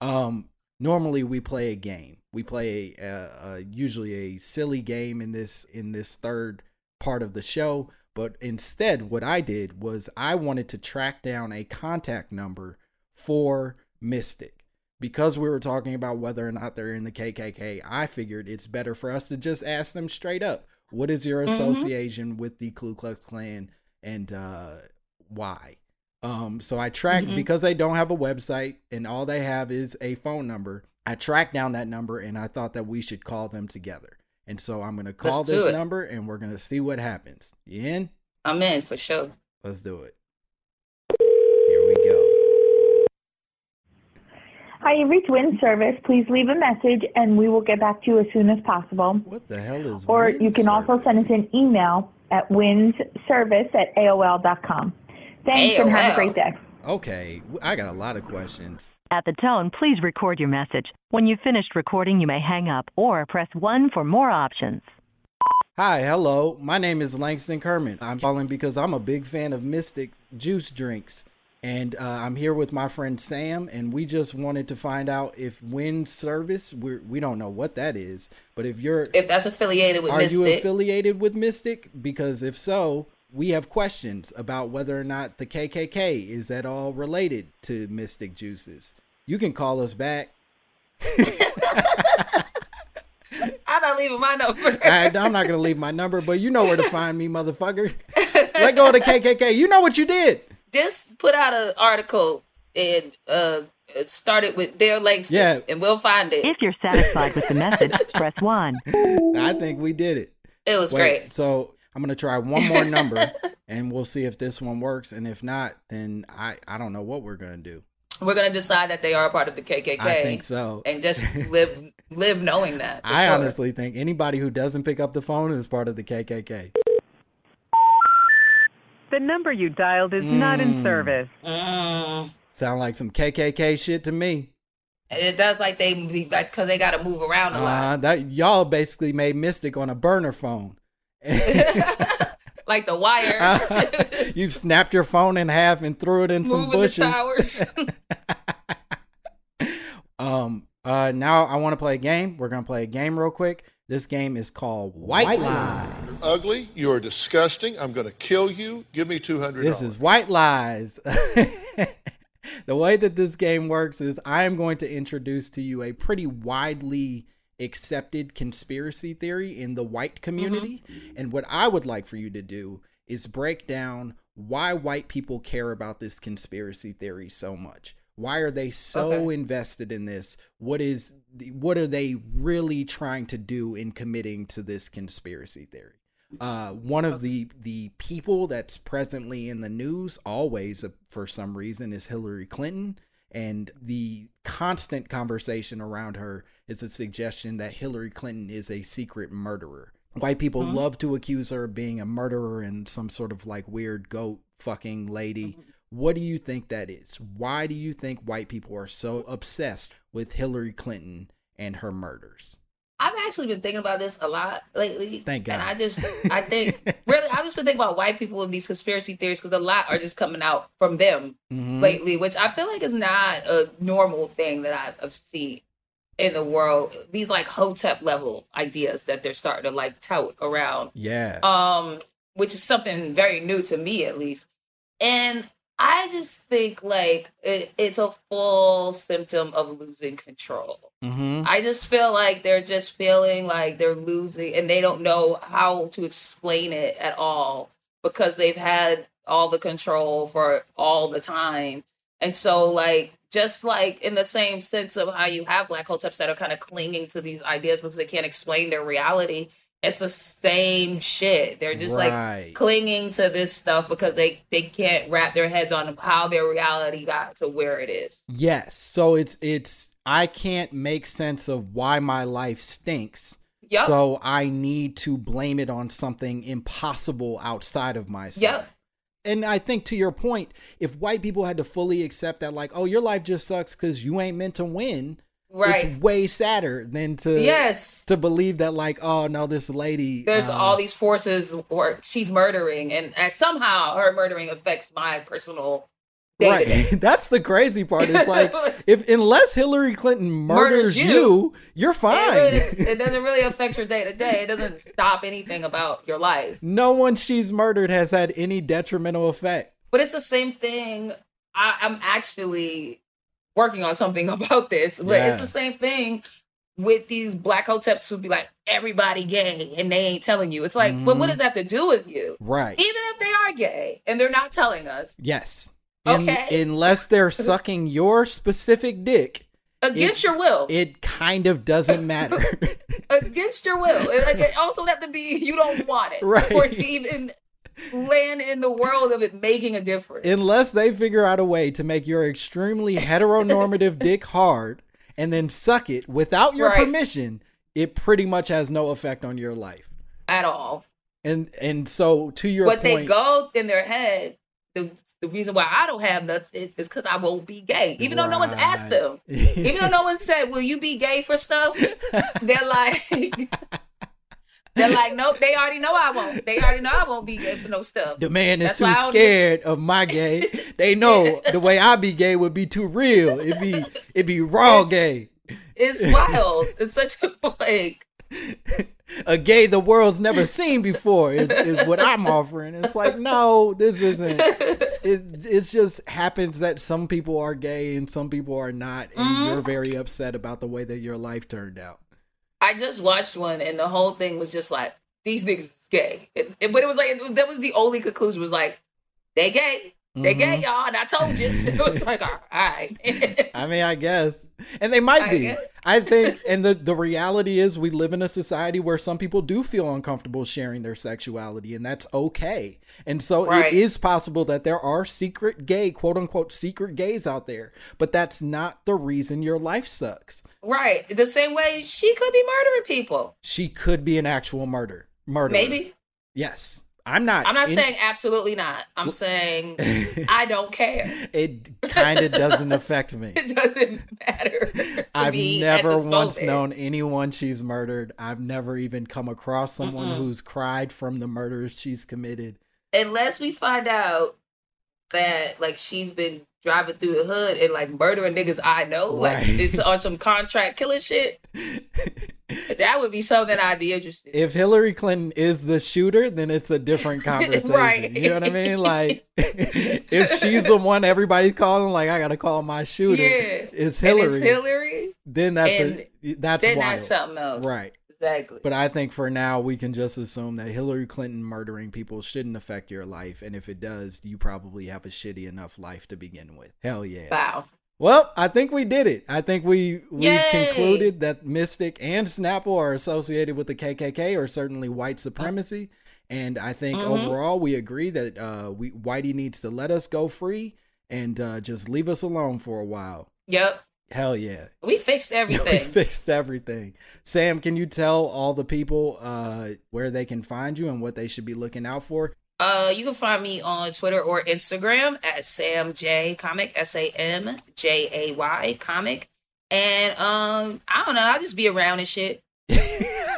Um normally we play a game. We play a, uh, usually a silly game in this in this third part of the show. But instead what i did was i wanted to track down a contact number for Mistic because we were talking about whether or not they're in the kkk i figured it's better for us to just ask them straight up what is your Mhm. association with the ku klux klan and uh why um, so I tracked Mhm. because they don't have a website and all they have is a phone number. I tracked down that number and I thought that we should call them together. And so I'm gonna call Let's this number and we're gonna see what happens. You in? I'm in for sure. Let's do it. Here we go. Hi, you've reached Wind Service. Please leave a message and we will get back to you as soon as possible. What the hell is Or Wind you can also send us an email at winsservice at AOL.com. Thanks and have a great day. Okay, I got a lot of questions. At the tone, please record your message. When you've finished recording, you may hang up or press 1 for more options. Hi, hello. My name is Langston Kerman. I'm calling because I'm a big fan of Mistic juice drinks. And uh, I'm here with my friend Sam, and we just wanted to find out if Wind Service, we're, we don't know what that is, but if you're If that's affiliated with are you Mistic, affiliated with Mistic? Because if so, we have questions about whether or not the KKK is at all related to Mistic Juices. You can call us back. I'm not leaving my number. I, I'm not gonna leave my number, but you know where to find me, motherfucker. Let go of the KKK. You know what you did. Just put out an article and uh, start it with Dale Langston, Yeah. and we'll find it. If you're satisfied with the message, press 1. I think we did it. It was Wait, great. So I'm gonna try one more number, and we'll see if this one works. And if not, then I I don't know what we're gonna do. We're gonna decide that they are a part of the KKK. I think so. and just live live knowing that. I sure. honestly think anybody who doesn't pick up the phone is part of the KKK. The number you dialed is not in service. Mm. Sound like some KKK shit to me. It does like they be like because they got to move around a lot. Uh, that y'all basically made Mistic on a burner phone. like the wire. you snapped your phone in half and threw it in some bushes. the. Um. Uh. Now I want to play a game. We're gonna play a game real quick. This game is called White, Lies. Ugly, you are disgusting. I'm going to kill you. Give me two hundred. This is White Lies. the way that this game works is I am going to introduce to you a pretty widely accepted conspiracy theory in the white community. Mm-hmm. And what I would like for you to do is break down why white people care about this conspiracy theory so much. Why are they so Okay. invested in this? What is the, what are they really trying to do in committing to this conspiracy theory? Uh, one of the the people that's presently in the news always uh, for some reason is Hillary Clinton, and the constant conversation around her is a suggestion that Hillary Clinton is a secret murderer. White people Mhm. love to accuse her of being a murderer and some sort of like weird goat fucking lady. What do you think that is? Why do you think white people are so obsessed with Hillary Clinton and her murders? I've actually been thinking about this a lot lately. Thank God. And. I just, I think, really, I've just been thinking about white people and these conspiracy theories because a lot are just coming out from them Mhm. lately, which I feel like is not a normal thing that I've, I've seen in the world. These like hotep level ideas that they're starting to like tout around Yeah. um, which is something very new to me at least. And I just think like it, it's a full symptom of losing control. Mm-hmm. I just feel like they're just feeling like they're losing and they don't know how to explain it at all because they've had all the control for all the time. And so like just like in the same sense of how you have black hoteps that are kind of clinging to these ideas because they can't explain their reality. It's the same shit. They're just Right. like clinging to this stuff because they they can't wrap their heads on how their reality got to where it is. Yes. So it's it's I can't make sense of why my life stinks. Yup. So I need to blame it on something impossible outside of myself. Yep. And I think to your point, if white people had to fully accept that like, oh, your life just sucks cuz you ain't meant to win, Right. it's way sadder than to Yes. to believe that like, oh no, this lady There's uh, all these forces or she's murdering and, and somehow her murdering affects my personal day Right. That's the crazy part. Is like if unless Hillary Clinton murders, Murders you, you, you're fine. It, really- it doesn't really affect your day to day. It doesn't stop anything about your life. no one she's murdered has had any detrimental effect. But it's the same thing. I, I'm actually working on something about this, but Yeah. it's the same thing with these black hoteps who be like, everybody gay, and they ain't telling you. It's like, but what Mhm. does that have to do with you? Right. Even if they are gay and they're not telling us Yes. In- Okay. unless they're sucking your specific dick. against it- your will, It kind of doesn't matter. against your will. It, like, it also have to be you don't want it Right. it to even land in the world of it making a difference. unless they figure out a way to make your extremely heteronormative dick hard and then suck it without your Right. permission, it pretty much has no effect on your life. at all. And and so to your But point, they go in their head. The the reason why I don't have nothing is because I won't be gay, even though no one's asked them. even though no one said, "Will you be gay for stuff?" They're like. They're like, nope. They already know I won't. They already know I won't be gay for no stuff. the man is That's too scared of my gay. they know the way I be gay would be too real. It'd be it'd be raw gay. It's wild. It's such a like. A gay the world's never seen before is, is what I'm offering. It's like, no, this isn't. It it just happens that some people are gay and some people are not, and Mm-hmm. you're very upset about the way that your life turned out. I just watched one, and the whole thing was just like these niggas is gay. It- it- but it was like it that was the only conclusion was like they gay, they Mhm. gay, y'all. And I told you, it was like all right. I mean, I guess. And they might I be. guess. I think and the the reality is we live in a society where some people do feel uncomfortable sharing their sexuality and that's okay. And so Right. it is possible that there are secret gay, quote unquote secret gays out there, but that's not the reason your life sucks. right, the same way she could be murdering people. She could be an actual murder. Murder. Maybe Yes. I'm not I'm not in- saying absolutely not. I'm saying I don't care. it kind of doesn't affect me. It doesn't matter. I've never once moment. known anyone she's murdered. I've never even come across someone Mm-mm. who's cried from the murders she's committed. unless we find out that like she's been driving through the hood and like murdering niggas I know, like Right. it's on some contract killing shit. that would be something I'd be interested. in. If Hillary Clinton is the shooter, then it's a different conversation. Right. You know what I mean? Like, if she's the one everybody's calling, like I gotta call my shooter. Yeah. It's Hillary. it's Hillary. Then that's a, that's then wild. that's something else. Right. Exactly. But I think for now we can just assume that Hillary Clinton murdering people shouldn't affect your life, and if it does, you probably have a shitty enough life to begin with. Hell yeah. Wow. Well, I think we did it. I think we we've Yay! concluded that Mistic and Snapple are associated with the KKK or certainly white supremacy. And I think Mhm. overall we agree that uh, we Whitey needs to let us go free and uh, just leave us alone for a while. Yep. Hell yeah. We fixed everything. we fixed everything. Sam, can you tell all the people uh, where they can find you and what they should be looking out for? Uh, you can find me on Twitter or Instagram at Sam Jay Comic S A M J A Y Comic, and um, I don't know, I'll just be around and shit.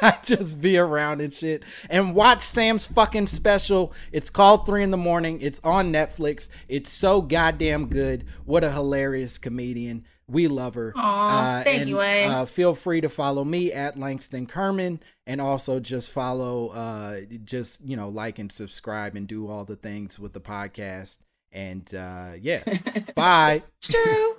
I just be around and shit and watch Sam's fucking special. It's called Three in the Morning. It's on Netflix. It's so goddamn good. What a hilarious comedian. We love her. Aw, thank and, you, Lane. Uh, feel free to follow me at Langston Kerman and also just follow, uh, just, you know, like and subscribe and do all the things with the podcast. And uh, yeah, bye. True.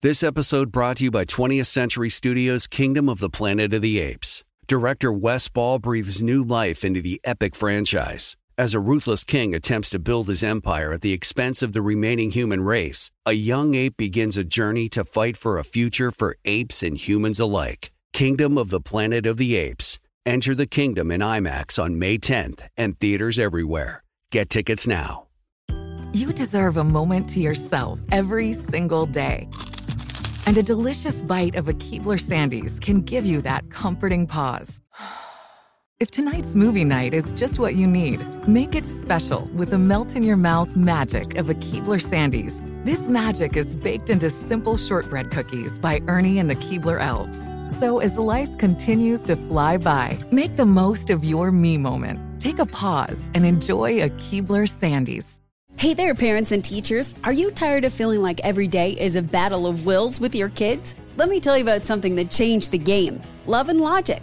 This episode brought to you by 20th Century Studios' Kingdom of the Planet of the Apes. Director Wes Ball breathes new life into the epic franchise. As a ruthless king attempts to build his empire at the expense of the remaining human race, a young ape begins a journey to fight for a future for apes and humans alike. Kingdom of the Planet of the Apes. Enter the kingdom in IMAX on May 10th and theaters everywhere. Get tickets now. You deserve a moment to yourself every single day. And a delicious bite of a Keebler Sandies can give you that comforting pause. If tonight's movie night is just what you need, make it special with the melt in your mouth magic of a Keebler Sandies. This magic is baked into simple shortbread cookies by Ernie and the Keebler Elves. So as life continues to fly by, make the most of your me moment. Take a pause and enjoy a Keebler Sandies. Hey there, parents and teachers. Are you tired of feeling like every day is a battle of wills with your kids? Let me tell you about something that changed the game Love and Logic.